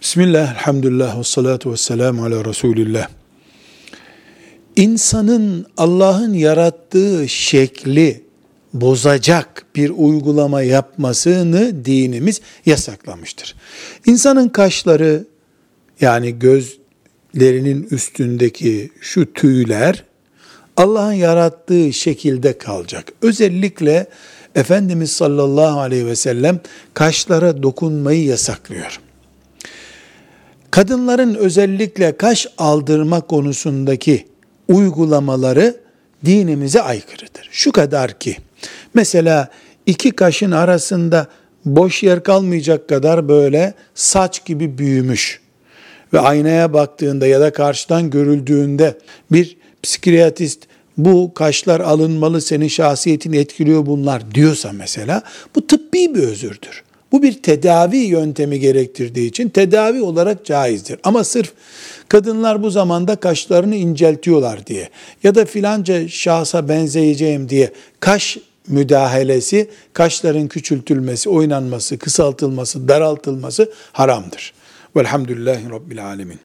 Bismillah, elhamdülillah, ve salatu ve selamu ala Resulillah. İnsanın Allah'ın yarattığı şekli bozacak bir uygulama yapmasını dinimiz yasaklamıştır. İnsanın kaşları yani gözlerinin üstündeki şu tüyler Allah'ın yarattığı şekilde kalacak. Özellikle Efendimiz sallallahu aleyhi ve sellem kaşlara dokunmayı yasaklıyor. Kadınların özellikle kaş aldırma konusundaki uygulamaları dinimize aykırıdır. Şu kadar ki mesela iki kaşın arasında boş yer kalmayacak kadar böyle saç gibi büyümüş ve aynaya baktığında ya da karşıdan görüldüğünde bir psikiyatrist bu kaşlar alınmalı senin şahsiyetini etkiliyor bunlar diyorsa mesela bu tıbbi bir özürdür. Bu bir tedavi yöntemi gerektirdiği için tedavi olarak caizdir. Ama sırf kadınlar bu zamanda kaşlarını inceltiyorlar diye ya da filanca şahsa benzeyeceğim diye kaş müdahalesi, kaşların küçültülmesi, oynanması, kısaltılması, daraltılması haramdır. Velhamdülillahi Rabbil Alemin.